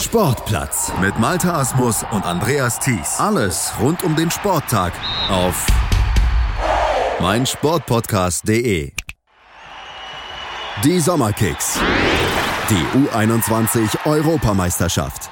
Sportplatz mit Malta Asmus und Andreas Thies. Alles rund um den Sporttag auf meinsportpodcast.de. Die Sommerkicks. Die U21 Europameisterschaft.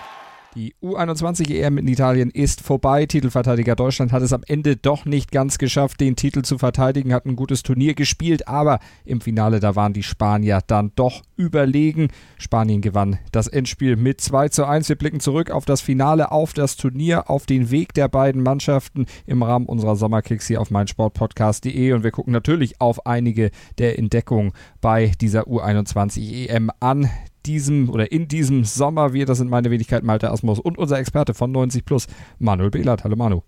Die U21 EM in Italien ist vorbei. Titelverteidiger Deutschland hat es am Ende doch nicht ganz geschafft, den Titel zu verteidigen, hat ein gutes Turnier gespielt, aber im Finale, da waren die Spanier dann doch überlegen. Spanien gewann das Endspiel mit 2 zu 1. Wir blicken zurück auf das Finale, auf das Turnier, auf den Weg der beiden Mannschaften im Rahmen unserer Sommerkicks hier auf meinsportpodcast.de und wir gucken natürlich auf einige der Entdeckungen bei dieser U21 EM an diesem oder in diesem Sommer. Wir, das sind meine Wenigkeit Malte Asmus und unser Experte von 90 Plus, Manuel Behlert. Hallo Manu.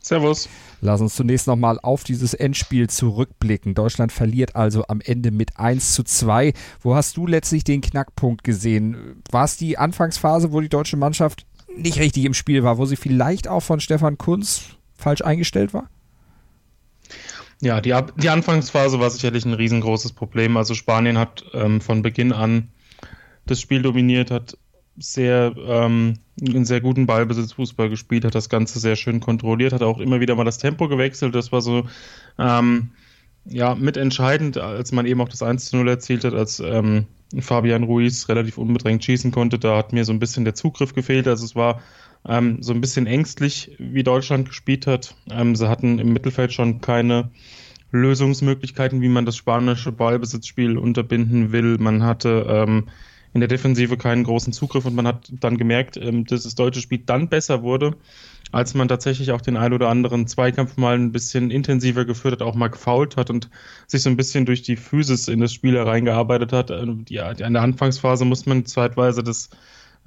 Servus. Lass uns zunächst nochmal auf dieses Endspiel zurückblicken. Deutschland verliert also am Ende mit 1 zu 2. Wo hast du letztlich den Knackpunkt gesehen? War es die Anfangsphase, wo die deutsche Mannschaft nicht richtig im Spiel war, wo sie vielleicht auch von Stefan Kunz falsch eingestellt war? Ja, die, die Anfangsphase war sicherlich ein riesengroßes Problem. Also Spanien hat ähm, von Beginn an das Spiel dominiert, hat sehr ähm, einen sehr guten Ballbesitz Fußball gespielt, hat das Ganze sehr schön kontrolliert, hat auch immer wieder mal das Tempo gewechselt. Das war so ähm, ja mitentscheidend, als man eben auch das 1 zu 0 erzielt hat, als ähm, Fabian Ruiz relativ unbedrängt schießen konnte. Da hat mir so ein bisschen der Zugriff gefehlt. Also es war ähm, so ein bisschen ängstlich, wie Deutschland gespielt hat. Ähm, sie hatten im Mittelfeld schon keine Lösungsmöglichkeiten, wie man das spanische Ballbesitzspiel unterbinden will. Man hatte ähm, in der Defensive keinen großen Zugriff und man hat dann gemerkt, ähm, dass das deutsche Spiel dann besser wurde, als man tatsächlich auch den ein oder anderen Zweikampf mal ein bisschen intensiver geführt hat, auch mal gefault hat und sich so ein bisschen durch die Physis in das Spiel hereingearbeitet hat. Ähm, ja, in der Anfangsphase muss man zeitweise das,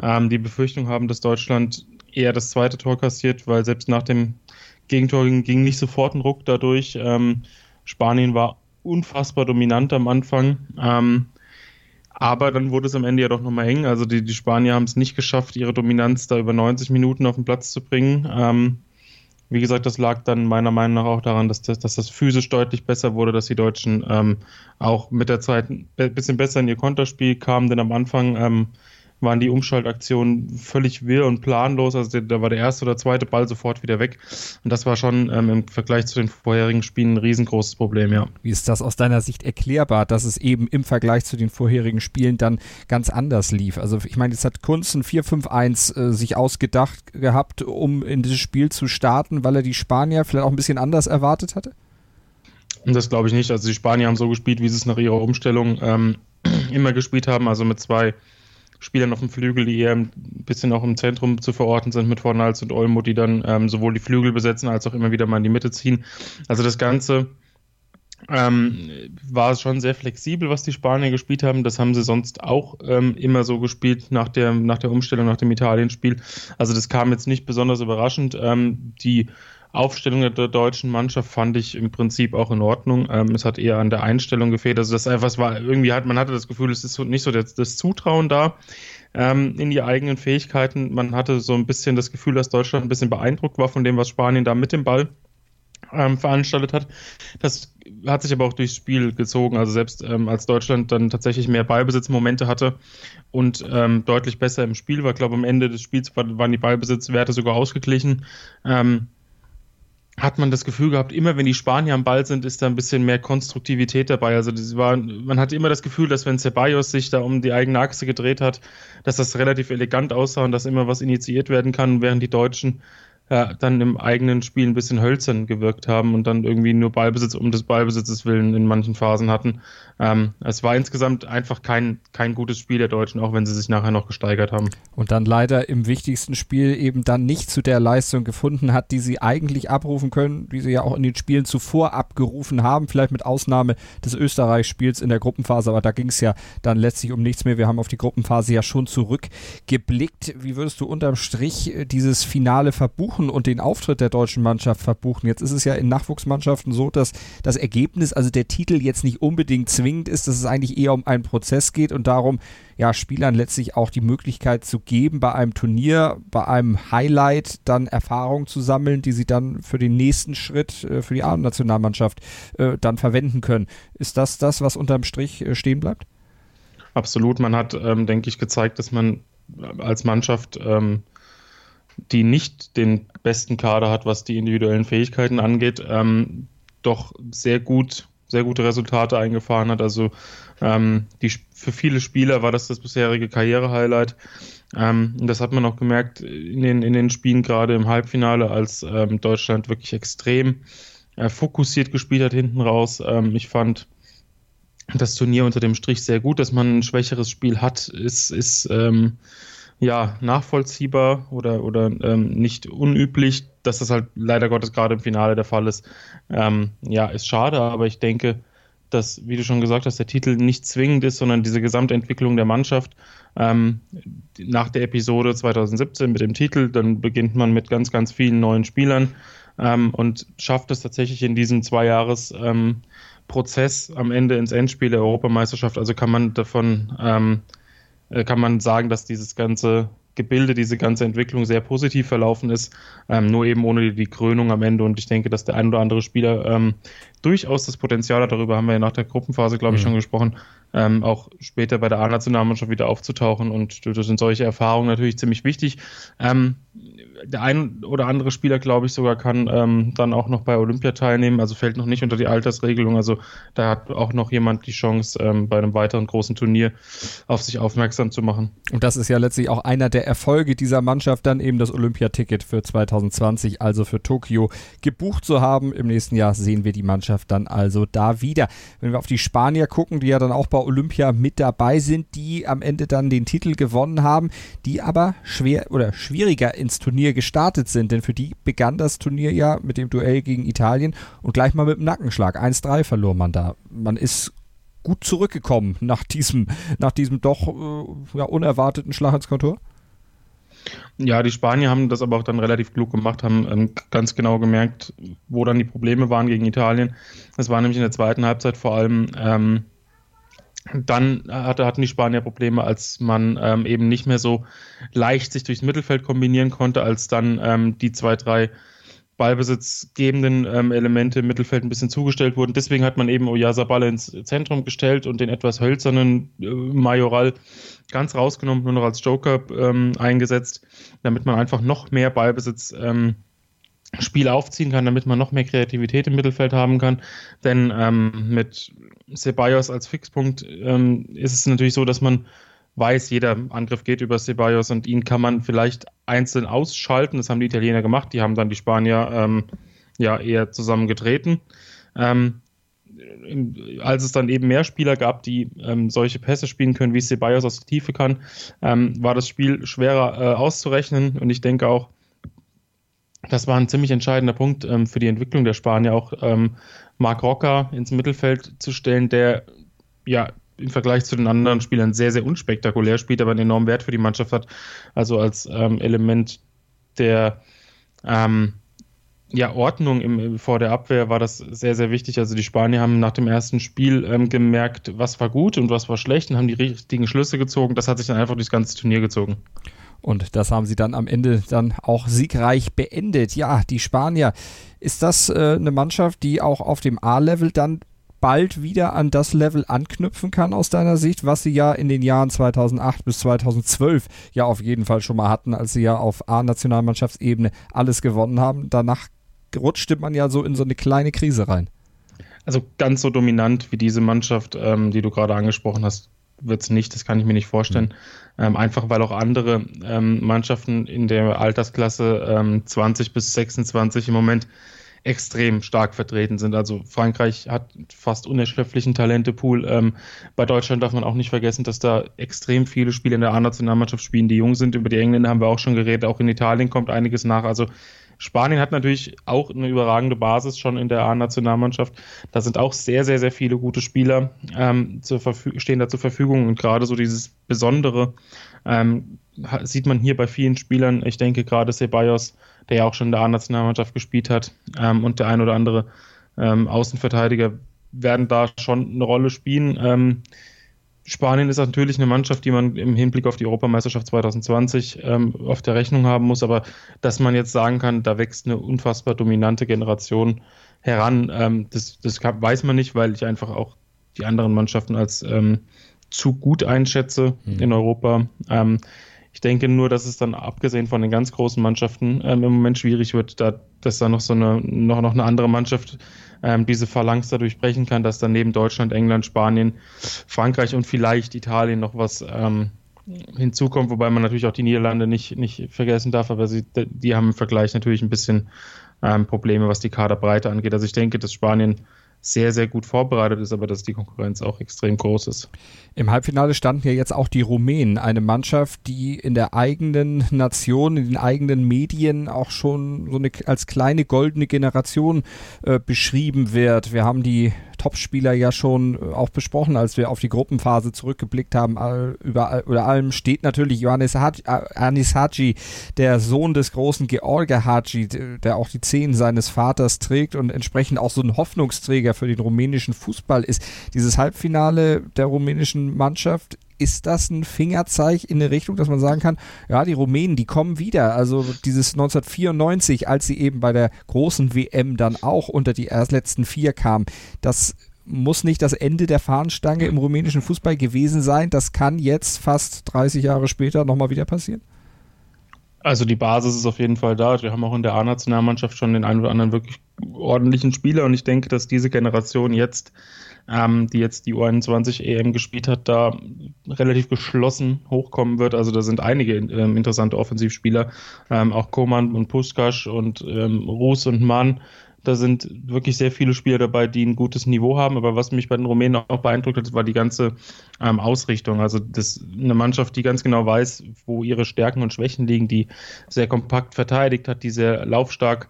ähm, die Befürchtung haben, dass Deutschland eher das zweite Tor kassiert, weil selbst nach dem Gegentor ging nicht sofort ein Ruck dadurch. Ähm, Spanien war unfassbar dominant am Anfang. Ähm, aber dann wurde es am Ende ja doch nochmal eng. Also die, die Spanier haben es nicht geschafft, ihre Dominanz da über 90 Minuten auf den Platz zu bringen. Ähm, wie gesagt, das lag dann meiner Meinung nach auch daran, dass das, dass das physisch deutlich besser wurde, dass die Deutschen ähm, auch mit der Zeit ein bisschen besser in ihr Konterspiel kamen, denn am Anfang ähm, waren die Umschaltaktionen völlig wirr und planlos. Also da war der erste oder zweite Ball sofort wieder weg. Und das war schon ähm, im Vergleich zu den vorherigen Spielen ein riesengroßes Problem, ja. Wie ist das aus deiner Sicht erklärbar, dass es eben im Vergleich zu den vorherigen Spielen dann ganz anders lief? Also ich meine, jetzt hat Kunz ein 4-5-1 äh, sich ausgedacht gehabt, um in dieses Spiel zu starten, weil er die Spanier vielleicht auch ein bisschen anders erwartet hatte? Das glaube ich nicht. Also die Spanier haben so gespielt, wie sie es nach ihrer Umstellung ähm, immer gespielt haben, also mit zwei Spielern auf dem Flügel, die eher ein bisschen auch im Zentrum zu verorten sind mit Fornals und Olmo, die dann ähm, sowohl die Flügel besetzen als auch immer wieder mal in die Mitte ziehen. Also das Ganze ähm, war schon sehr flexibel, was die Spanier gespielt haben. Das haben sie sonst auch ähm, immer so gespielt nach der, nach der Umstellung, nach dem Italienspiel. Also das kam jetzt nicht besonders überraschend. Ähm, die Aufstellung der deutschen Mannschaft fand ich im Prinzip auch in Ordnung. Ähm, es hat eher an der Einstellung gefehlt. Also das einfach war irgendwie hat man hatte das Gefühl, es ist nicht so das, das Zutrauen da ähm, in die eigenen Fähigkeiten. Man hatte so ein bisschen das Gefühl, dass Deutschland ein bisschen beeindruckt war von dem, was Spanien da mit dem Ball ähm, veranstaltet hat. Das hat sich aber auch durchs Spiel gezogen. Also selbst ähm, als Deutschland dann tatsächlich mehr Ballbesitzmomente hatte und ähm, deutlich besser im Spiel war, glaube am Ende des Spiels waren die Ballbesitzwerte sogar ausgeglichen. Ähm, hat man das Gefühl gehabt, immer wenn die Spanier am Ball sind, ist da ein bisschen mehr Konstruktivität dabei. Also das war, man hatte immer das Gefühl, dass wenn Ceballos sich da um die eigene Achse gedreht hat, dass das relativ elegant aussah und dass immer was initiiert werden kann, während die Deutschen ja, dann im eigenen Spiel ein bisschen hölzern gewirkt haben und dann irgendwie nur Ballbesitz um des Ballbesitzes willen in manchen Phasen hatten. Ähm, es war insgesamt einfach kein, kein gutes Spiel der Deutschen, auch wenn sie sich nachher noch gesteigert haben. Und dann leider im wichtigsten Spiel eben dann nicht zu der Leistung gefunden hat, die sie eigentlich abrufen können, wie sie ja auch in den Spielen zuvor abgerufen haben, vielleicht mit Ausnahme des Österreich-Spiels in der Gruppenphase, aber da ging es ja dann letztlich um nichts mehr. Wir haben auf die Gruppenphase ja schon zurückgeblickt. Wie würdest du unterm Strich äh, dieses Finale verbuchen? Verbuchen und den Auftritt der deutschen Mannschaft verbuchen. Jetzt ist es ja in Nachwuchsmannschaften so, dass das Ergebnis, also der Titel jetzt nicht unbedingt zwingend ist, dass es eigentlich eher um einen Prozess geht und darum, ja, Spielern letztlich auch die Möglichkeit zu geben, bei einem Turnier, bei einem Highlight dann Erfahrungen zu sammeln, die sie dann für den nächsten Schritt äh, für die A-Nationalmannschaft äh, dann verwenden können. Ist das das, was unterm Strich äh, stehen bleibt? Absolut. Man hat, ähm, denke ich, gezeigt, dass man als Mannschaft, ähm, die nicht den besten Kader hat, was die individuellen Fähigkeiten angeht, ähm, doch sehr gut, sehr gute Resultate eingefahren hat. Also ähm, die, für viele Spieler war das das bisherige Karriere-Highlight. Ähm, das hat man auch gemerkt in den, in den Spielen, gerade im Halbfinale, als ähm, Deutschland wirklich extrem äh, fokussiert gespielt hat hinten raus. Ähm, ich fand das Turnier unter dem Strich sehr gut, dass man ein schwächeres Spiel hat, ist, ist ähm, ja nachvollziehbar oder, oder ähm, nicht unüblich. Dass das halt leider Gottes gerade im Finale der Fall ist, ähm, ja, ist schade, aber ich denke, dass, wie du schon gesagt hast, der Titel nicht zwingend ist, sondern diese Gesamtentwicklung der Mannschaft. Ähm, nach der Episode 2017 mit dem Titel, dann beginnt man mit ganz, ganz vielen neuen Spielern ähm, und schafft es tatsächlich in diesem Zweijahres ähm, am Ende ins Endspiel der Europameisterschaft. Also kann man davon, ähm, äh, kann man sagen, dass dieses ganze Gebilde, diese ganze Entwicklung sehr positiv verlaufen ist, ähm, nur eben ohne die, Krönung am Ende. Und ich denke, dass der ein oder andere Spieler ähm, durchaus das Potenzial hat, darüber haben wir ja nach der Gruppenphase, glaube ich, mhm. schon gesprochen, ähm, auch später bei der A-Nationalmannschaft wieder aufzutauchen. Und das sind solche Erfahrungen natürlich ziemlich wichtig. Der ein oder andere Spieler, glaube ich, sogar kann ähm, dann auch noch bei Olympia teilnehmen, also fällt noch nicht unter die Altersregelung. Also da hat auch noch jemand die Chance, ähm, bei einem weiteren großen Turnier auf sich aufmerksam zu machen. Und das ist ja letztlich auch einer der Erfolge dieser Mannschaft, dann eben das Olympiaticket für 2020, also für Tokio, gebucht zu haben. Im nächsten Jahr sehen wir die Mannschaft dann also da wieder. Wenn wir auf die Spanier gucken, die ja dann auch bei Olympia mit dabei sind, die am Ende dann den Titel gewonnen haben, die aber schwer oder schwieriger ins Turnier gestartet sind, denn für die begann das Turnier ja mit dem Duell gegen Italien und gleich mal mit dem Nackenschlag. 1-3 verlor man da. Man ist gut zurückgekommen nach diesem, nach diesem doch äh, ja, unerwarteten Schlag ins Kontor. Ja, die Spanier haben das aber auch dann relativ klug gemacht, haben ähm, ganz genau gemerkt, wo dann die Probleme waren gegen Italien. Das war nämlich in der zweiten Halbzeit vor allem ähm, dann hatte, hatten die Spanier Probleme, als man ähm, eben nicht mehr so leicht sich durchs Mittelfeld kombinieren konnte, als dann ähm, die zwei, drei ballbesitzgebenden ähm, Elemente im Mittelfeld ein bisschen zugestellt wurden. Deswegen hat man eben Oyasabal ins Zentrum gestellt und den etwas hölzernen äh, Majoral ganz rausgenommen, nur noch als Joker ähm, eingesetzt, damit man einfach noch mehr Ballbesitz ähm, Spiel aufziehen kann, damit man noch mehr Kreativität im Mittelfeld haben kann. Denn ähm, mit Ceballos als Fixpunkt ähm, ist es natürlich so, dass man weiß, jeder Angriff geht über Ceballos und ihn kann man vielleicht einzeln ausschalten. Das haben die Italiener gemacht. Die haben dann die Spanier ähm, ja eher zusammengetreten. Ähm, als es dann eben mehr Spieler gab, die ähm, solche Pässe spielen können, wie Ceballos aus der Tiefe kann, ähm, war das Spiel schwerer äh, auszurechnen. Und ich denke auch, das war ein ziemlich entscheidender Punkt ähm, für die Entwicklung der Spanier, auch Marc Roca ins Mittelfeld zu stellen, der ja im Vergleich zu den anderen Spielern sehr, sehr unspektakulär spielt, aber einen enormen Wert für die Mannschaft hat. Also als ähm, Element der ähm, ja, Ordnung im, vor der Abwehr war das sehr, sehr wichtig. Also die Spanier haben nach dem ersten Spiel ähm, gemerkt, was war gut und was war schlecht und haben die richtigen Schlüsse gezogen. Das hat sich dann einfach durchs ganze Turnier gezogen. Und das haben sie dann am Ende dann auch siegreich beendet. Ja, die Spanier. Ist das äh, eine Mannschaft, die auch auf dem A-Level dann bald wieder an das Level anknüpfen kann aus deiner Sicht, was sie ja in den Jahren 2008 bis 2012 ja auf jeden Fall schon mal hatten, als sie ja auf A-Nationalmannschaftsebene alles gewonnen haben. Danach rutschte man ja so in so eine kleine Krise rein. Also ganz so dominant wie diese Mannschaft, ähm, die du gerade angesprochen hast, wird es nicht, das kann ich mir nicht vorstellen. Mhm. Ähm, einfach weil auch andere ähm, Mannschaften in der Altersklasse ähm, 20 bis 26 im Moment extrem stark vertreten sind. Also Frankreich hat fast unerschöpflichen Talentepool. Ähm, bei Deutschland darf man auch nicht vergessen, dass da extrem viele Spieler in der A-Nationalmannschaft spielen, die jung sind. Über die Engländer haben wir auch schon geredet. Auch in Italien kommt einiges nach. Also Spanien hat natürlich auch eine überragende Basis schon in der A-Nationalmannschaft. Da sind auch sehr, sehr, sehr viele gute Spieler ähm, stehen da zur Verfügung und gerade so dieses Besondere ähm, sieht man hier bei vielen Spielern. Ich denke gerade Ceballos, der ja auch schon in der A-Nationalmannschaft gespielt hat ähm, und der ein oder andere ähm, Außenverteidiger werden da schon eine Rolle spielen. Ähm, Spanien ist natürlich eine Mannschaft, die man im Hinblick auf die Europameisterschaft 2020 ähm, auf der Rechnung haben muss, aber dass man jetzt sagen kann, da wächst eine unfassbar dominante Generation heran, ähm, das, das kann, weiß man nicht, weil ich einfach auch die anderen Mannschaften als ähm, zu gut einschätze mhm. in Europa. Ich denke nur, dass es dann abgesehen von den ganz großen Mannschaften ähm, im Moment schwierig wird, da, dass da noch so eine, noch, noch eine andere Mannschaft ähm, diese Phalanx da durchbrechen kann, dass dann neben Deutschland, England, Spanien, Frankreich und vielleicht Italien noch was ähm, hinzukommt, wobei man natürlich auch die Niederlande nicht, nicht vergessen darf, aber sie, die haben im Vergleich natürlich ein bisschen ähm, Probleme, was die Kaderbreite angeht. Also ich denke, dass Spanien sehr, sehr gut vorbereitet ist, aber dass die Konkurrenz auch extrem groß ist. Im Halbfinale standen ja jetzt auch die Rumänen, eine Mannschaft, die in der eigenen Nation, in den eigenen Medien auch schon so eine, als kleine goldene Generation äh, beschrieben wird. Wir haben die Topspieler ja schon äh, auch besprochen, als wir auf die Gruppenphase zurückgeblickt haben. Über, über allem steht natürlich Johannes Haji, äh, Haji, der Sohn des großen George Haji, der auch die Zehen seines Vaters trägt und entsprechend auch so ein Hoffnungsträger für den rumänischen Fußball ist. Dieses Halbfinale der rumänischen Mannschaft ist das ein Fingerzeichen in eine Richtung, dass man sagen kann, ja, die Rumänen, die kommen wieder. Also dieses 1994, als sie eben bei der großen WM dann auch unter die letzten vier kamen, das muss nicht das Ende der Fahnenstange im rumänischen Fußball gewesen sein. Das kann jetzt fast 30 Jahre später nochmal wieder passieren. Also die Basis ist auf jeden Fall da. Wir haben auch in der A-Nationalmannschaft schon den einen oder anderen wirklich ordentlichen Spieler und ich denke, dass diese Generation jetzt ähm, die jetzt die U21 EM gespielt hat, da relativ geschlossen hochkommen wird. Also da sind einige ähm, interessante Offensivspieler, ähm, auch Koman und Puskasch und ähm, Ruß und Mann. Da sind wirklich sehr viele Spieler dabei, die ein gutes Niveau haben. Aber was mich bei den Rumänen auch beeindruckt hat, war die ganze ähm, Ausrichtung. Also das eine Mannschaft, die ganz genau weiß, wo ihre Stärken und Schwächen liegen, die sehr kompakt verteidigt hat, die sehr laufstark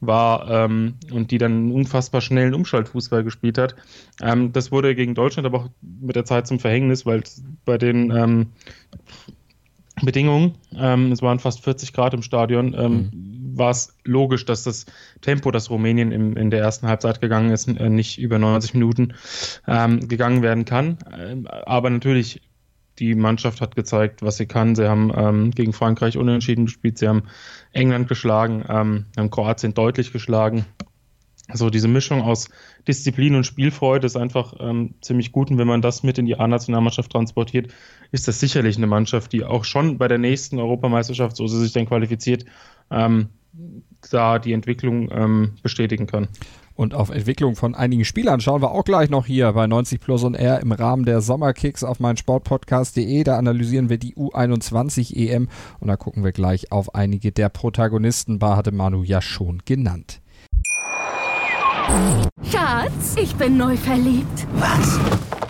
war ähm, und die dann einen unfassbar schnellen Umschaltfußball gespielt hat. Ähm, das wurde gegen Deutschland aber auch mit der Zeit zum Verhängnis, weil bei den ähm, Bedingungen, ähm, es waren fast 40 Grad im Stadion, ähm, mhm. war es logisch, dass das Tempo, das Rumänien im, in der ersten Halbzeit gegangen ist, äh, nicht über 90 Minuten ähm, gegangen werden kann. aber natürlich die Mannschaft hat gezeigt, was sie kann. Sie haben ähm, gegen Frankreich unentschieden gespielt, sie haben England geschlagen, ähm, haben Kroatien deutlich geschlagen. Also diese Mischung aus Disziplin und Spielfreude ist einfach ähm, ziemlich gut. Und wenn man das mit in die A-Nationalmannschaft transportiert, ist das sicherlich eine Mannschaft, die auch schon bei der nächsten Europameisterschaft, so sie sich dann qualifiziert, ähm, da die Entwicklung ähm, bestätigen kann. Und auf Entwicklung von einigen Spielern schauen wir auch gleich noch hier bei 90 Plus und R im Rahmen der Sommerkicks auf mein Sportpodcast.de. Da analysieren wir die U21 EM und da gucken wir gleich auf einige der Protagonisten. Bar hatte Manu ja schon genannt. Schatz, ich bin neu verliebt. Was?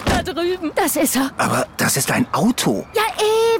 Da drüben. Das ist er. Aber das ist ein Auto. Ja,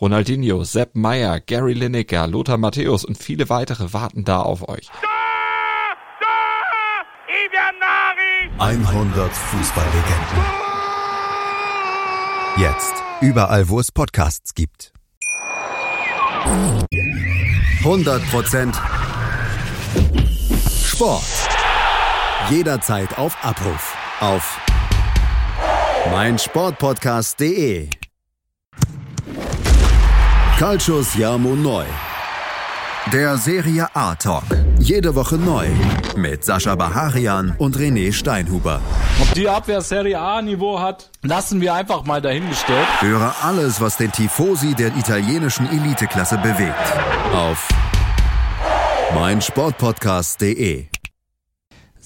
Ronaldinho, Sepp Meyer, Gary Lineker, Lothar Matthäus und viele weitere warten da auf euch. 100 Fußballlegenden Jetzt. Überall, wo es Podcasts gibt. 100% Sport. Jederzeit auf Abruf. Auf meinsportpodcast.de. Calcius Jamo Neu. Der Serie A Talk. Jede Woche neu. Mit Sascha Baharian und René Steinhuber. Ob die Abwehr Serie A Niveau hat, lassen wir einfach mal dahingestellt. Höre alles, was den Tifosi der italienischen Eliteklasse bewegt. Auf meinsportpodcast.de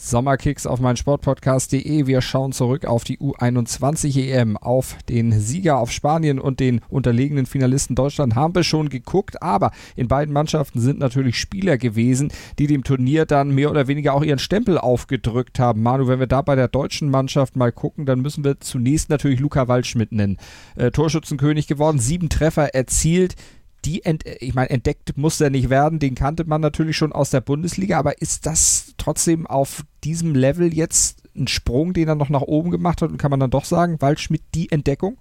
Sommerkicks auf mein Sportpodcast.de. Wir schauen zurück auf die U21 EM, auf den Sieger auf Spanien und den unterlegenen Finalisten Deutschland haben wir schon geguckt, aber in beiden Mannschaften sind natürlich Spieler gewesen, die dem Turnier dann mehr oder weniger auch ihren Stempel aufgedrückt haben. Manu, wenn wir da bei der deutschen Mannschaft mal gucken, dann müssen wir zunächst natürlich Luca Waldschmidt nennen. Äh, Torschützenkönig geworden, sieben Treffer erzielt die, ent ich meine, entdeckt muss er nicht werden, den kannte man natürlich schon aus der Bundesliga, aber ist das trotzdem auf diesem Level jetzt ein Sprung, den er noch nach oben gemacht hat und kann man dann doch sagen, Waldschmidt die Entdeckung?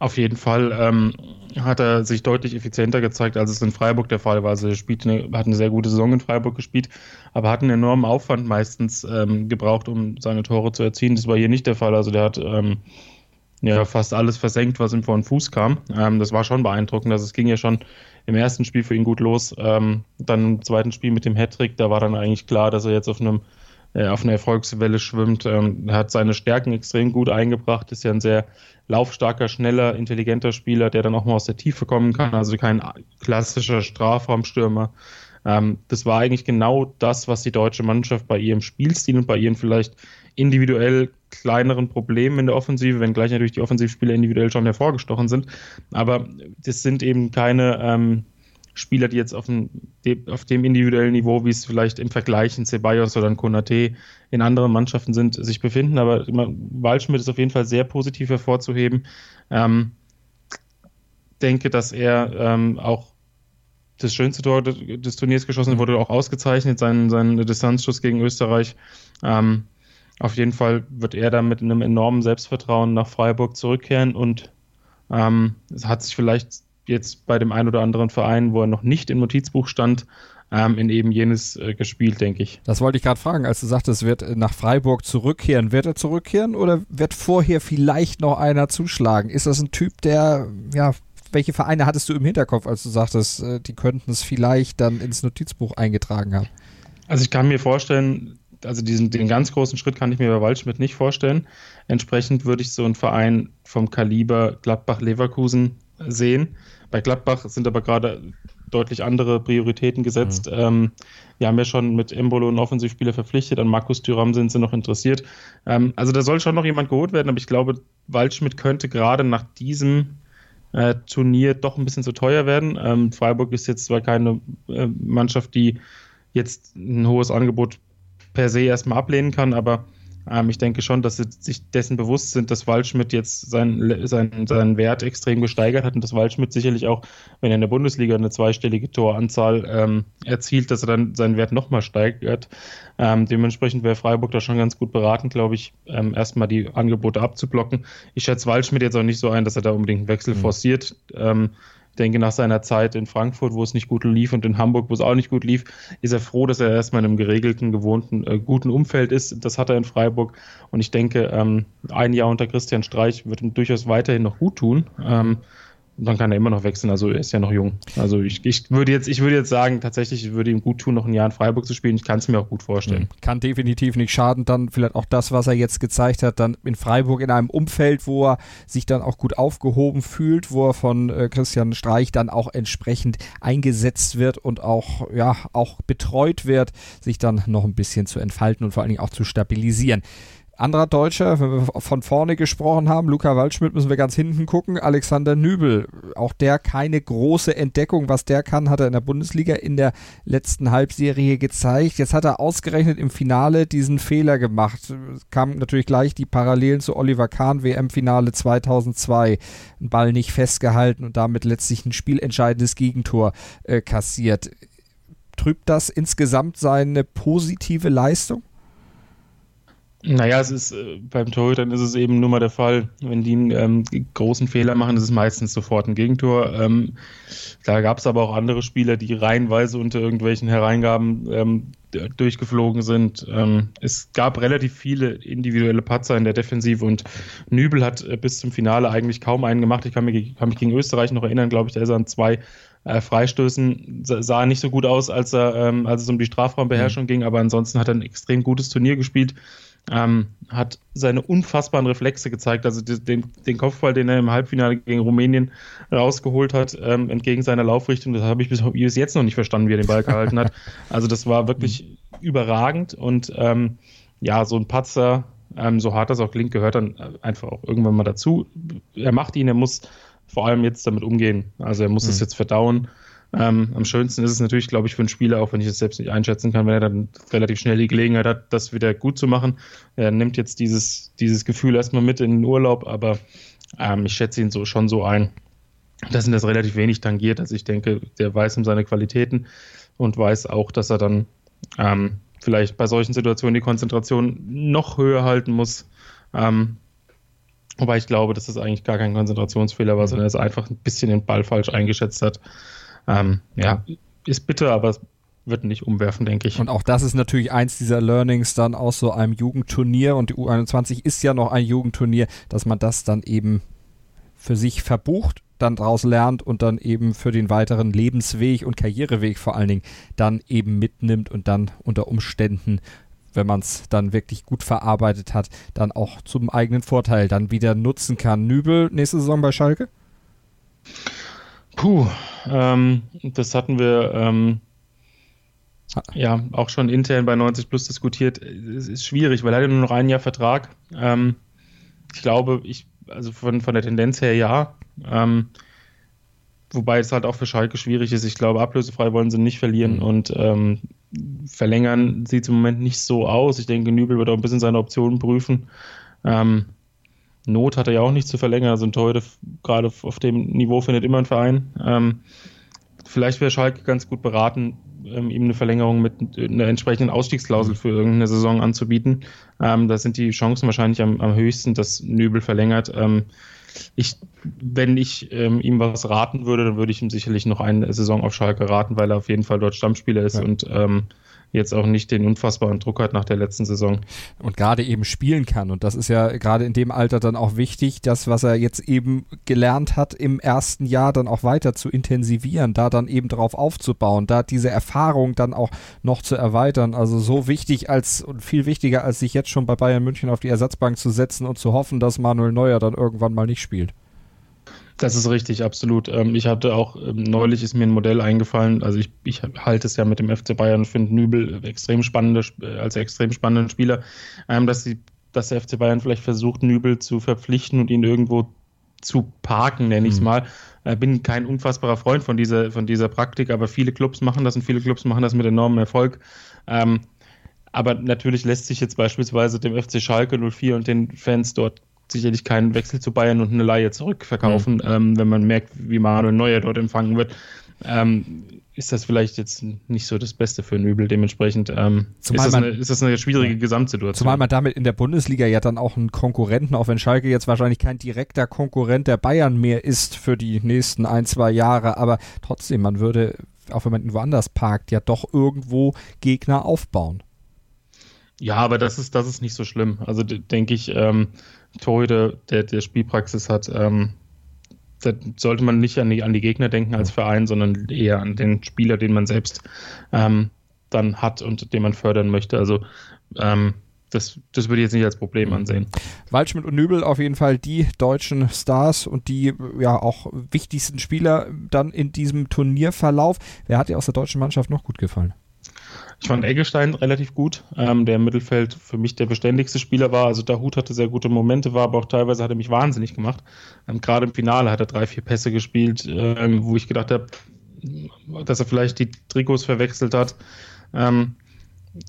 Auf jeden Fall ähm, hat er sich deutlich effizienter gezeigt, als es in Freiburg der Fall war. Also er spielt eine, hat eine sehr gute Saison in Freiburg gespielt, aber hat einen enormen Aufwand meistens ähm, gebraucht, um seine Tore zu erzielen. Das war hier nicht der Fall. Also der hat ähm, ja fast alles versenkt, was ihm vor den Fuß kam. Ähm, das war schon beeindruckend. Also es ging ja schon im ersten Spiel für ihn gut los. Ähm, dann im zweiten Spiel mit dem Hattrick, da war dann eigentlich klar, dass er jetzt auf einem äh, auf einer Erfolgswelle schwimmt. Ähm, hat seine Stärken extrem gut eingebracht, ist ja ein sehr laufstarker, schneller, intelligenter Spieler, der dann auch mal aus der Tiefe kommen kann, also kein klassischer Strafraumstürmer. Ähm, das war eigentlich genau das, was die deutsche Mannschaft bei ihrem Spielstil und bei ihren vielleicht individuell kleineren Problemen in der Offensive, wenngleich natürlich die Offensivspieler individuell schon hervorgestochen sind. Aber das sind eben keine ähm, Spieler, die jetzt auf dem, auf dem individuellen Niveau, wie es vielleicht im Vergleich in Ceballos oder in Konate in anderen Mannschaften sind, sich befinden. Aber Waldschmidt ist auf jeden Fall sehr positiv hervorzuheben. Ähm, denke, dass er ähm, auch das schönste Tor des Turniers geschossen wurde, auch ausgezeichnet, sein, sein Distanzschuss gegen Österreich. Ähm, auf jeden Fall wird er da mit einem enormen Selbstvertrauen nach Freiburg zurückkehren und ähm, es hat sich vielleicht jetzt bei dem einen oder anderen Verein, wo er noch nicht im Notizbuch stand, ähm, in eben jenes äh, gespielt, denke ich. Das wollte ich gerade fragen, als du sagtest, wird nach Freiburg zurückkehren. Wird er zurückkehren oder wird vorher vielleicht noch einer zuschlagen? Ist das ein Typ, der, ja, welche Vereine hattest du im Hinterkopf, als du sagtest, äh, die könnten es vielleicht dann ins Notizbuch eingetragen haben? Also ich kann mir vorstellen, also diesen, den ganz großen Schritt kann ich mir bei Waldschmidt nicht vorstellen. Entsprechend würde ich so einen Verein vom Kaliber Gladbach-Leverkusen sehen. Bei Gladbach sind aber gerade deutlich andere Prioritäten gesetzt. Mhm. Ähm, wir haben ja schon mit Embolo einen Offensivspieler verpflichtet, an Markus Thüram sind sie noch interessiert. Ähm, also da soll schon noch jemand geholt werden, aber ich glaube, Waldschmidt könnte gerade nach diesem äh, Turnier doch ein bisschen zu teuer werden. Ähm, Freiburg ist jetzt zwar keine äh, Mannschaft, die jetzt ein hohes Angebot per se erstmal ablehnen kann, aber ähm, ich denke schon, dass sie sich dessen bewusst sind, dass Waldschmidt jetzt seinen, seinen, seinen Wert extrem gesteigert hat und dass Waldschmidt sicherlich auch, wenn er in der Bundesliga eine zweistellige Toranzahl ähm, erzielt, dass er dann seinen Wert nochmal steigert. Ähm, dementsprechend wäre Freiburg da schon ganz gut beraten, glaube ich, ähm, erstmal die Angebote abzublocken. Ich schätze Waldschmidt jetzt auch nicht so ein, dass er da unbedingt einen Wechsel mhm. forciert. Denke, nach seiner Zeit in Frankfurt, wo es nicht gut lief, und in Hamburg, wo es auch nicht gut lief, ist er froh, dass er erstmal in einem geregelten, gewohnten, äh, guten Umfeld ist. Das hat er in Freiburg. Und ich denke, ähm, ein Jahr unter Christian Streich wird ihm durchaus weiterhin noch gut tun. Ähm, dann kann er immer noch wechseln. Also er ist ja noch jung. Also ich, ich würde jetzt, ich würde jetzt sagen, tatsächlich würde ihm gut tun, noch ein Jahr in Freiburg zu spielen. Ich kann es mir auch gut vorstellen. Mhm. Kann definitiv nicht schaden. Dann vielleicht auch das, was er jetzt gezeigt hat, dann in Freiburg in einem Umfeld, wo er sich dann auch gut aufgehoben fühlt, wo er von äh, Christian Streich dann auch entsprechend eingesetzt wird und auch, ja, auch betreut wird, sich dann noch ein bisschen zu entfalten und vor allen Dingen auch zu stabilisieren. Anderer Deutscher, wenn wir von vorne gesprochen haben, Luca Waldschmidt müssen wir ganz hinten gucken, Alexander Nübel, auch der keine große Entdeckung, was der kann, hat er in der Bundesliga in der letzten Halbserie gezeigt. Jetzt hat er ausgerechnet im Finale diesen Fehler gemacht. Es kamen natürlich gleich die Parallelen zu Oliver Kahn, WM-Finale 2002. Ein Ball nicht festgehalten und damit letztlich ein spielentscheidendes Gegentor äh, kassiert. Trübt das insgesamt seine positive Leistung? Naja, es ist äh, beim Torhütern ist es eben nur mal der Fall, wenn die einen ähm, großen Fehler machen, ist es meistens sofort ein Gegentor. Ähm, da gab es aber auch andere Spieler, die reihenweise unter irgendwelchen Hereingaben ähm, durchgeflogen sind. Ähm, es gab relativ viele individuelle Patzer in der Defensive und Nübel hat äh, bis zum Finale eigentlich kaum einen gemacht. Ich kann mich, kann mich gegen Österreich noch erinnern, glaube ich, da ist er an zwei äh, Freistößen sah nicht so gut aus, als er, ähm, als es um die Strafraumbeherrschung mhm. ging, aber ansonsten hat er ein extrem gutes Turnier gespielt ähm, hat seine unfassbaren Reflexe gezeigt. Also den, den, Kopfball, den er im Halbfinale gegen Rumänien rausgeholt hat, ähm, entgegen seiner Laufrichtung, das habe ich bis, bis, jetzt noch nicht verstanden, wie er den Ball gehalten hat. Also das war wirklich überragend und ähm, ja, so ein Patzer, ähm, so hart das auch klingt, gehört dann einfach auch irgendwann mal dazu. Er macht ihn, er muss vor allem jetzt damit umgehen. Also er muss es mhm. jetzt verdauen. Ähm, am schönsten ist es natürlich, glaube ich, für einen Spieler, auch wenn ich es selbst nicht einschätzen kann, wenn er dann relativ schnell die Gelegenheit hat, das wieder gut zu machen. Er nimmt jetzt dieses, dieses Gefühl erstmal mit in den Urlaub, aber ähm, ich schätze ihn so schon so ein, dass ihn das relativ wenig tangiert. Also ich denke, der weiß um seine Qualitäten und weiß auch, dass er dann ähm, vielleicht bei solchen Situationen die Konzentration noch höher halten muss. Ähm, Wobei ich glaube, dass das eigentlich gar kein Konzentrationsfehler war, sondern er einfach ein bisschen den Ball falsch eingeschätzt hat. Ähm, ja, ist bitter, aber es wird nicht umwerfen, denke ich. Und auch das ist natürlich eins dieser Learnings dann aus so einem Jugendturnier und die U21 ist ja noch ein Jugendturnier, dass man das dann eben für sich verbucht, dann daraus lernt und dann eben für den weiteren Lebensweg und Karriereweg vor allen Dingen dann eben mitnimmt und dann unter Umständen wenn man es dann wirklich gut verarbeitet hat, dann auch zum eigenen Vorteil dann wieder nutzen kann. Nübel nächste Saison bei Schalke? Puh, ähm, das hatten wir ähm, ja auch schon intern bei 90 Plus diskutiert. Es ist schwierig, weil er hat ja nur noch ein Jahr Vertrag. Ähm, ich glaube, ich, also von, von der Tendenz her ja. Ähm, wobei es halt auch für Schalke schwierig ist. Ich glaube, ablösefrei wollen sie nicht verlieren mhm. und ähm, verlängern sieht es im Moment nicht so aus. Ich denke, Nübel wird auch ein bisschen seine Optionen prüfen. Ähm, Not hat er ja auch nicht zu verlängern. Also ein Torhüter gerade auf dem Niveau findet immer ein Verein. Ähm, vielleicht wäre Schalke ganz gut beraten, ähm, ihm eine Verlängerung mit einer entsprechenden Ausstiegsklausel für irgendeine Saison anzubieten. Ähm, da sind die Chancen wahrscheinlich am, am höchsten, dass Nübel verlängert. Ähm, ich, wenn ich ähm, ihm was raten würde, dann würde ich ihm sicherlich noch eine Saison auf Schalke raten, weil er auf jeden Fall dort Stammspieler ist ja. und ähm, jetzt auch nicht den unfassbaren Druck hat nach der letzten Saison. Und gerade eben spielen kann. Und das ist ja gerade in dem Alter dann auch wichtig, das, was er jetzt eben gelernt hat im ersten Jahr, dann auch weiter zu intensivieren, da dann eben drauf aufzubauen, da diese Erfahrung dann auch noch zu erweitern. Also so wichtig als und viel wichtiger, als sich jetzt schon bei Bayern München auf die Ersatzbank zu setzen und zu hoffen, dass Manuel Neuer dann irgendwann mal nicht spielt. Das ist richtig, absolut. Ähm, ich hatte auch, ähm, neulich ist mir ein Modell eingefallen, also ich, ich halte es ja mit dem FC Bayern und finde Nübel extrem spannende, äh, als extrem spannenden Spieler, ähm, dass, die, dass der FC Bayern vielleicht versucht, Nübel zu verpflichten und ihn irgendwo zu parken, nenne ich es mhm. mal. Ich bin kein unfassbarer Freund von dieser, von dieser Praktik, aber viele Clubs machen das und viele Clubs machen das mit enormem Erfolg. aber natürlich lässt sich jetzt beispielsweise dem FC Schalke 04 und den Fans dort sicherlich keinen Wechsel zu Bayern und eine Laie zurückverkaufen, mhm. ähm, wenn man merkt, wie Manuel Neuer dort empfangen wird. Ähm, ist das vielleicht jetzt nicht so das Beste für Nübel. Dementsprechend ähm, ist, das eine, ist, das eine, schwierige. Gesamtsituation. Zumal man damit in der Bundesliga ja dann auch einen Konkurrenten, auch wenn Schalke jetzt wahrscheinlich kein direkter Konkurrent der Bayern mehr ist für die nächsten ein, zwei Jahre, aber trotzdem, man würde, auch wenn man ihn woanders parkt, ja doch irgendwo Gegner aufbauen. Ja, aber das ist, das ist nicht so schlimm. Also denke ich, ähm, Torhüter, der, der Spielpraxis hat, ähm, da sollte man nicht an die, an die Gegner denken als Verein, sondern eher an den Spieler, den man selbst ähm, dann hat und den man fördern möchte. Also ähm, das, das würde ich jetzt nicht als Problem mhm. ansehen. Waldschmidt und Nübel auf jeden Fall die deutschen Stars und die ja auch wichtigsten Spieler dann in diesem Turnierverlauf. Wer hat dir aus der deutschen Mannschaft noch gut gefallen? Ich fand Eggestein relativ gut, ähm, der im Mittelfeld für mich der beständigste Spieler war. Also der Hut hatte sehr gute Momente, war aber auch teilweise hat er mich wahnsinnig gemacht. Ähm, Gerade im Finale hat er drei, vier Pässe gespielt, ähm, wo ich gedacht habe, dass er vielleicht die Trikots verwechselt hat. Ähm,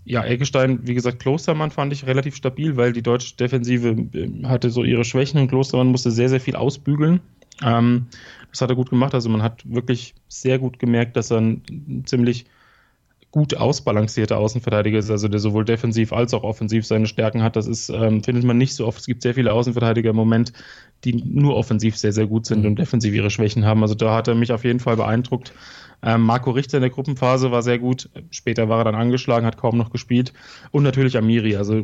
ja, Eggestein, wie gesagt, Klostermann fand ich relativ stabil, weil die deutsche Defensive äh, hatte so ihre Schwächen und Klostermann musste sehr, sehr viel ausbügeln. Ähm, das hat er gut gemacht. Also man hat wirklich sehr gut gemerkt, dass er ein ziemlich gut ausbalancierter Außenverteidiger ist, also der sowohl defensiv als auch offensiv seine Stärken hat. Das ist, ähm, findet man nicht so oft. Es gibt sehr viele Außenverteidiger im Moment, die nur offensiv sehr, sehr gut sind mhm. und defensiv ihre Schwächen haben. Also da hat er mich auf jeden Fall beeindruckt. Ähm, Marco Richter in der Gruppenphase war sehr gut. Später war er dann angeschlagen, hat kaum noch gespielt. Und natürlich Amiri. Also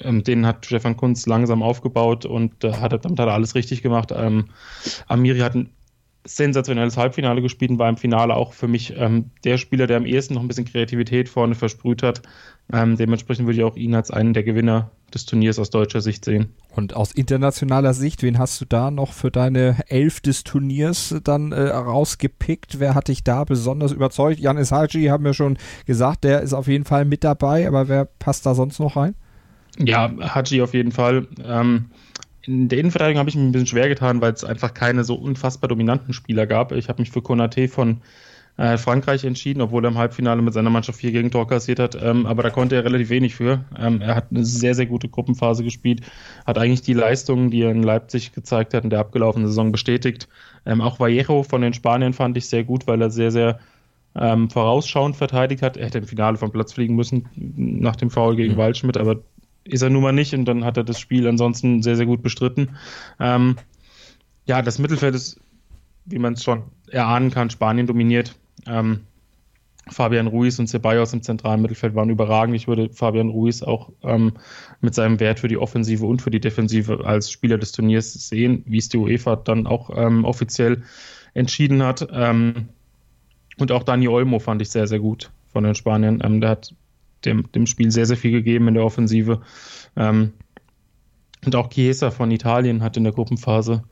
ähm, den hat Stefan Kunz langsam aufgebaut und äh, hat, damit hat er alles richtig gemacht. Ähm, Amiri hat ein sensationelles Halbfinale gespielt und war im Finale auch für mich ähm, der Spieler, der am ehesten noch ein bisschen Kreativität vorne versprüht hat. Ähm, dementsprechend würde ich auch ihn als einen der Gewinner des Turniers aus deutscher Sicht sehen. Und aus internationaler Sicht, wen hast du da noch für deine Elf des Turniers dann äh, rausgepickt? Wer hat dich da besonders überzeugt? Janis Haji haben wir schon gesagt, der ist auf jeden Fall mit dabei, aber wer passt da sonst noch rein? Ja, Haji auf jeden Fall. Ähm, in der Innenverteidigung habe ich mich ein bisschen schwer getan, weil es einfach keine so unfassbar dominanten Spieler gab. Ich habe mich für Konate von äh, Frankreich entschieden, obwohl er im Halbfinale mit seiner Mannschaft vier Gegentor kassiert hat. Ähm, aber da konnte er relativ wenig für. Ähm, er hat eine sehr, sehr gute Gruppenphase gespielt, hat eigentlich die Leistungen, die er in Leipzig gezeigt hat, in der abgelaufenen Saison bestätigt. Ähm, auch Vallejo von den Spaniern fand ich sehr gut, weil er sehr, sehr ähm, vorausschauend verteidigt hat. Er hätte im Finale vom Platz fliegen müssen nach dem Foul gegen mhm. Waldschmidt, aber ist er nun mal nicht und dann hat er das Spiel ansonsten sehr, sehr gut bestritten. Ähm, ja, das Mittelfeld ist, wie man es schon erahnen kann, Spanien dominiert. Ähm, Fabian Ruiz und Ceballos im zentralen Mittelfeld waren überragend. Ich würde Fabian Ruiz auch ähm, mit seinem Wert für die Offensive und für die Defensive als Spieler des Turniers sehen, wie es die UEFA dann auch ähm, offiziell entschieden hat. Ähm, und auch Dani Olmo fand ich sehr, sehr gut von den Spaniern. Ähm, der hat dem, dem Spiel sehr, sehr viel gegeben in der Offensive. Ähm, und auch Chiesa von Italien hat in der Gruppenphase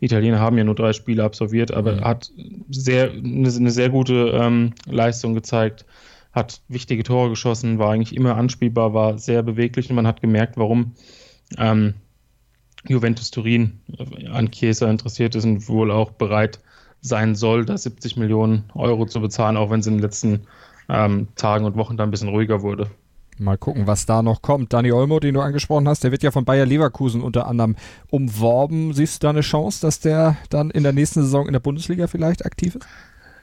Italiener haben ja nur drei Spiele absolviert, aber mhm. hat sehr, eine, eine sehr gute ähm, Leistung gezeigt, hat wichtige Tore geschossen, war eigentlich immer anspielbar, war sehr beweglich und man hat gemerkt, warum ähm, Juventus Turin an Chiesa interessiert ist und wohl auch bereit sein soll, da 70 Millionen Euro zu bezahlen, auch wenn es in den letzten ähm, Tagen und Wochen da ein bisschen ruhiger wurde. Mal gucken, was da noch kommt. Dani Olmo, den du angesprochen hast, der wird ja von Bayer Leverkusen unter anderem umworben. Siehst du da eine Chance, dass der dann in der nächsten Saison in der Bundesliga vielleicht aktiv ist?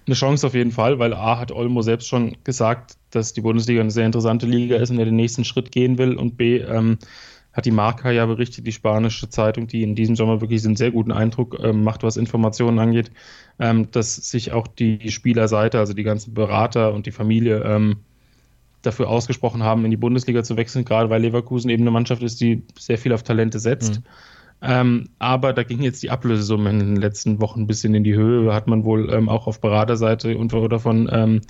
Eine Chance auf jeden Fall, weil A hat Olmo selbst schon gesagt, dass die Bundesliga eine sehr interessante Liga ist und er den nächsten Schritt gehen will. Und B ähm, hat die Marca ja berichtet, die spanische Zeitung, die in diesem Sommer wirklich einen sehr guten Eindruck ähm, macht, was Informationen angeht, ähm, dass sich auch die Spielerseite, also die ganzen Berater und die Familie ähm, dafür ausgesprochen haben, in die Bundesliga zu wechseln, gerade weil Leverkusen eben eine Mannschaft ist, die sehr viel auf Talente setzt. Mhm. Ähm, aber da ging jetzt die Ablösesumme in den letzten Wochen ein bisschen in die Höhe. Hat man wohl ähm, auch auf Beraterseite und oder von ähm,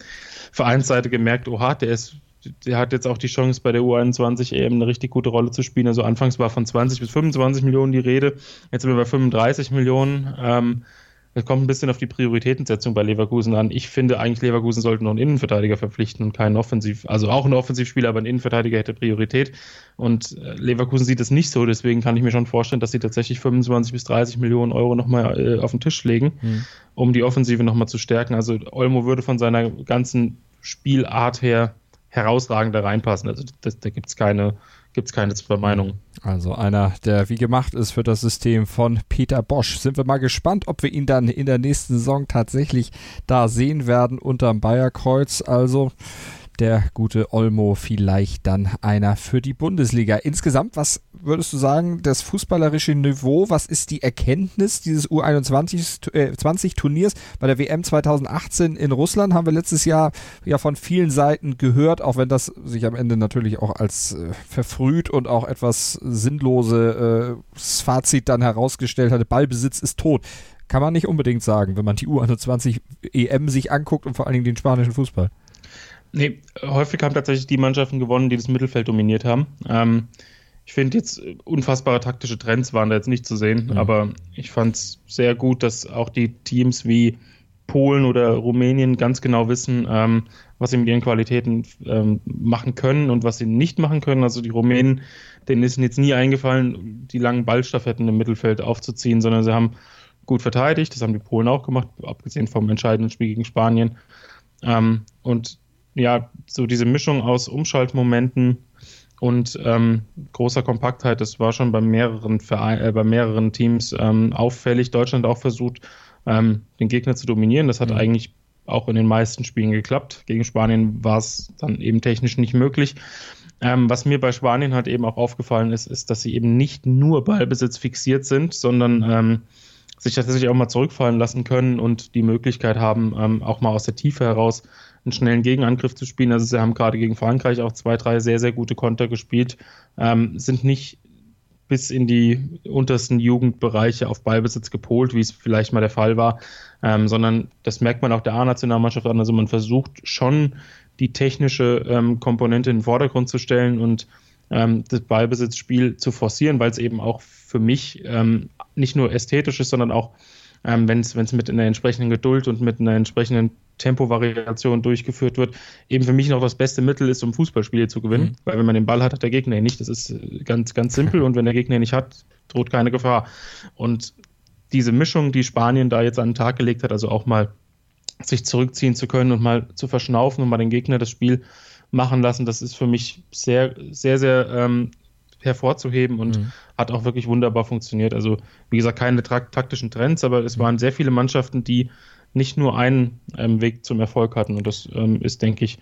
Vereinsseite gemerkt, oha, der ist, der hat jetzt auch die Chance bei der U21 eben eine richtig gute Rolle zu spielen. Also anfangs war von 20 bis 25 Millionen die Rede, jetzt sind wir bei 35 Millionen. Ähm, es kommt ein bisschen auf die Prioritätensetzung bei Leverkusen an. Ich finde eigentlich, Leverkusen sollte noch einen Innenverteidiger verpflichten und keinen Offensiv, also auch einen Offensivspieler, aber ein Innenverteidiger hätte Priorität. Und äh, Leverkusen sieht es nicht so, deswegen kann ich mir schon vorstellen, dass sie tatsächlich 25 bis 30 Millionen Euro nochmal äh, auf den Tisch legen, mhm. um die Offensive nochmal zu stärken. Also Olmo würde von seiner ganzen Spielart her herausragend reinpassen. Also das, da gibt es keine, gibt es keine zwei Meinungen. Also einer, der wie gemacht ist für das System von Peter Bosch. Sind wir mal gespannt, ob wir ihn dann in der nächsten Saison tatsächlich da sehen werden unterm Bayerkreuz. Also der gute Olmo vielleicht dann einer für die Bundesliga. Insgesamt, was würdest du sagen, das fußballerische Niveau, was ist die Erkenntnis dieses U21-Turniers? Äh, Bei der WM 2018 in Russland haben wir letztes Jahr ja von vielen Seiten gehört, auch wenn das sich am Ende natürlich auch als äh, verfrüht und auch etwas sinnloses äh, Fazit dann herausgestellt hatte, Ballbesitz ist tot. Kann man nicht unbedingt sagen, wenn man die U21 EM sich anguckt und vor allen Dingen den spanischen Fußball. Nee, häufig haben tatsächlich die Mannschaften gewonnen, die das Mittelfeld dominiert haben. Ähm, ich finde jetzt unfassbare taktische Trends waren da jetzt nicht zu sehen, mhm. aber ich fand es sehr gut, dass auch die Teams wie Polen oder Rumänien ganz genau wissen, ähm, was sie mit ihren Qualitäten ähm, machen können und was sie nicht machen können. Also die Rumänen, denen ist jetzt nie eingefallen, die langen Ballstaffetten im Mittelfeld aufzuziehen, sondern sie haben gut verteidigt. Das haben die Polen auch gemacht, abgesehen vom entscheidenden Spiel gegen Spanien. Ähm, und ja, so diese Mischung aus Umschaltmomenten und ähm, großer Kompaktheit, das war schon bei mehreren, Verein, äh, bei mehreren Teams ähm, auffällig. Deutschland auch versucht, ähm, den Gegner zu dominieren. Das hat mhm. eigentlich auch in den meisten Spielen geklappt. Gegen Spanien war es dann eben technisch nicht möglich. Ähm, was mir bei Spanien halt eben auch aufgefallen ist, ist, dass sie eben nicht nur Ballbesitz fixiert sind, sondern ähm, sich tatsächlich auch mal zurückfallen lassen können und die Möglichkeit haben, ähm, auch mal aus der Tiefe heraus einen schnellen Gegenangriff zu spielen. Also sie haben gerade gegen Frankreich auch zwei, drei sehr, sehr gute Konter gespielt, ähm, sind nicht bis in die untersten Jugendbereiche auf Ballbesitz gepolt, wie es vielleicht mal der Fall war, ähm, sondern das merkt man auch der A-Nationalmannschaft an. Also man versucht schon die technische ähm, Komponente in den Vordergrund zu stellen und ähm, das Ballbesitzspiel zu forcieren, weil es eben auch für mich ähm, nicht nur ästhetisch ist, sondern auch ähm, wenn es mit einer entsprechenden Geduld und mit einer entsprechenden Tempovariation durchgeführt wird, eben für mich noch das beste Mittel ist, um Fußballspiele zu gewinnen. Mhm. Weil wenn man den Ball hat, hat der Gegner ihn nicht. Das ist äh, ganz, ganz simpel. Und wenn der Gegner ihn nicht hat, droht keine Gefahr. Und diese Mischung, die Spanien da jetzt an den Tag gelegt hat, also auch mal sich zurückziehen zu können und mal zu verschnaufen und mal den Gegner das Spiel machen lassen, das ist für mich sehr, sehr, sehr ähm, hervorzuheben und mhm. hat auch wirklich wunderbar funktioniert. Also, wie gesagt, keine taktischen Trends, aber es mhm. waren sehr viele Mannschaften, die nicht nur einen ähm, Weg zum Erfolg hatten. Und das ähm, ist, denke ich,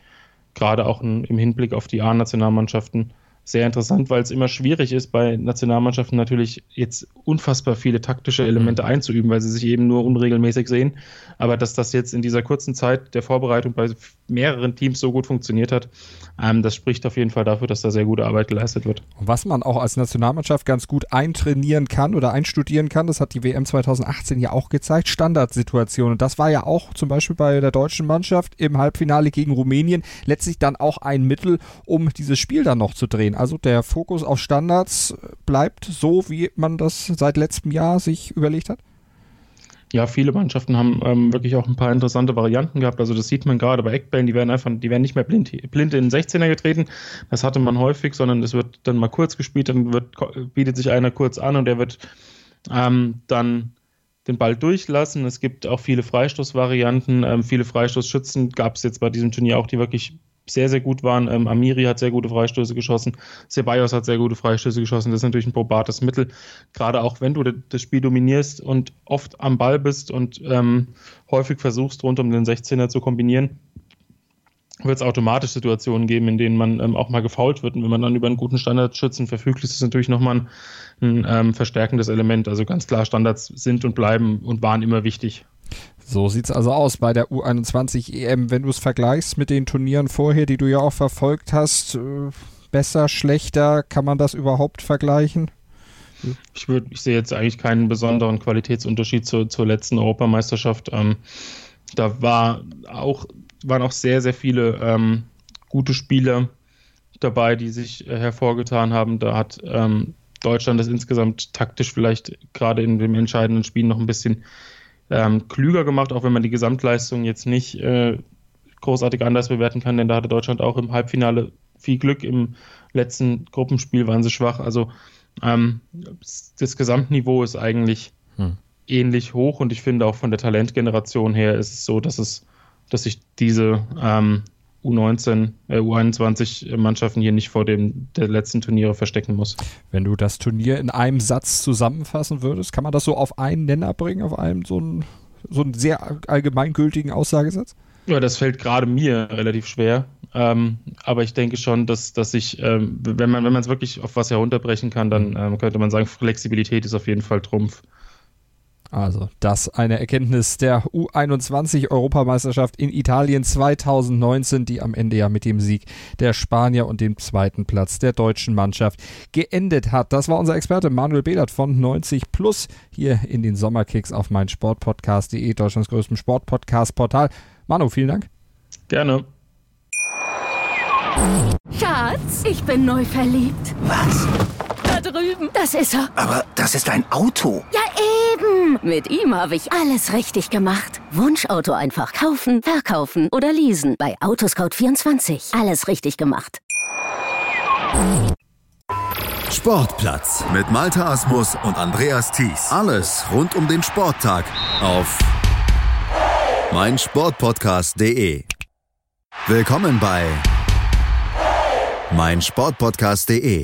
gerade auch ein, im Hinblick auf die A-Nationalmannschaften sehr interessant, weil es immer schwierig ist, bei Nationalmannschaften natürlich jetzt unfassbar viele taktische Elemente mhm. einzuüben, weil sie sich eben nur unregelmäßig sehen. Aber dass das jetzt in dieser kurzen Zeit der Vorbereitung bei mehreren Teams so gut funktioniert hat, ähm, das spricht auf jeden Fall dafür, dass da sehr gute Arbeit geleistet wird. Und was man auch als Nationalmannschaft ganz gut eintrainieren kann oder einstudieren kann, das hat die WM 2018 ja auch gezeigt, Standardsituationen. Und das war ja auch zum Beispiel bei der deutschen Mannschaft im Halbfinale gegen Rumänien letztlich dann auch ein Mittel, um dieses Spiel dann noch zu drehen. Also der Fokus auf Standards bleibt so, wie man das seit letztem Jahr sich überlegt hat? Ja, viele Mannschaften haben ähm, wirklich auch ein paar interessante Varianten gehabt. Also das sieht man gerade bei Eckbällen, die werden einfach, die werden nicht mehr blind, blind in den 16er getreten. Das hatte man häufig, sondern es wird dann mal kurz gespielt, dann wird, bietet sich einer kurz an und der wird ähm, dann den Ball durchlassen. Es gibt auch viele Freistoßvarianten, ähm, viele Freistoßschützen gab es jetzt bei diesem Turnier auch, die wirklich sehr, sehr gut waren. Ähm, Amiri hat sehr gute Freistöße geschossen. Ceballos hat sehr gute Freistöße geschossen. Das ist natürlich ein probates Mittel. Gerade auch wenn du das Spiel dominierst und oft am Ball bist und ähm, häufig versuchst, rund um den 16er zu kombinieren, wird es automatisch Situationen geben, in denen man ähm, auch mal gefault wird. Und wenn man dann über einen guten Standardschützen verfügt, ist das natürlich nochmal ein, ein ähm, verstärkendes Element. Also ganz klar, Standards sind und bleiben und waren immer wichtig. So sieht's also aus bei der U21 EM. Wenn du es vergleichst mit den Turnieren vorher, die du ja auch verfolgt hast, äh, besser, schlechter, kann man das überhaupt vergleichen? Ich, würd, ich sehe jetzt eigentlich keinen besonderen Qualitätsunterschied zur, zur letzten Europameisterschaft. Ähm, da war auch, waren auch sehr, sehr viele ähm, gute Spieler dabei, die sich äh, hervorgetan haben. Da hat ähm, Deutschland das insgesamt taktisch vielleicht gerade in dem entscheidenden Spiel noch ein bisschen ähm, klüger gemacht, auch wenn man die Gesamtleistung jetzt nicht äh, großartig anders bewerten kann, denn da hatte Deutschland auch im Halbfinale viel Glück. Im letzten Gruppenspiel waren sie schwach. Also ähm, das Gesamtniveau ist eigentlich hm. ähnlich hoch und ich finde auch von der Talentgeneration her ist es so, dass es, dass sich diese ähm, U19, äh, U21 Mannschaften hier nicht vor dem der letzten Turniere verstecken muss. Wenn du das Turnier in einem Satz zusammenfassen würdest, kann man das so auf einen Nenner bringen, auf einem so einen, so einen sehr allgemeingültigen Aussagesatz? Ja, das fällt gerade mir relativ schwer. Ähm, aber ich denke schon, dass, dass ich, ähm, wenn man wenn es wirklich auf was herunterbrechen kann, dann ähm, könnte man sagen, Flexibilität ist auf jeden Fall Trumpf. Also, das eine Erkenntnis der U21-Europameisterschaft in Italien 2019, die am Ende ja mit dem Sieg der Spanier und dem zweiten Platz der deutschen Mannschaft geendet hat. Das war unser Experte Manuel Behlert von 90 Plus hier in den Sommerkicks auf mein Sportpodcast.de, Deutschlands größtem Sportpodcast-Portal. Manu, vielen Dank. Gerne. Schatz, ich bin neu verliebt. Was? Da drüben. Das ist er. Aber das ist ein Auto. Ja, eben. Mit ihm habe ich alles richtig gemacht. Wunschauto einfach kaufen, verkaufen oder leasen. Bei Autoscout24. Alles richtig gemacht. Sportplatz mit Malta Asmus und Andreas Thies. Alles rund um den Sporttag auf meinsportpodcast.de. Willkommen bei meinsportpodcast.de.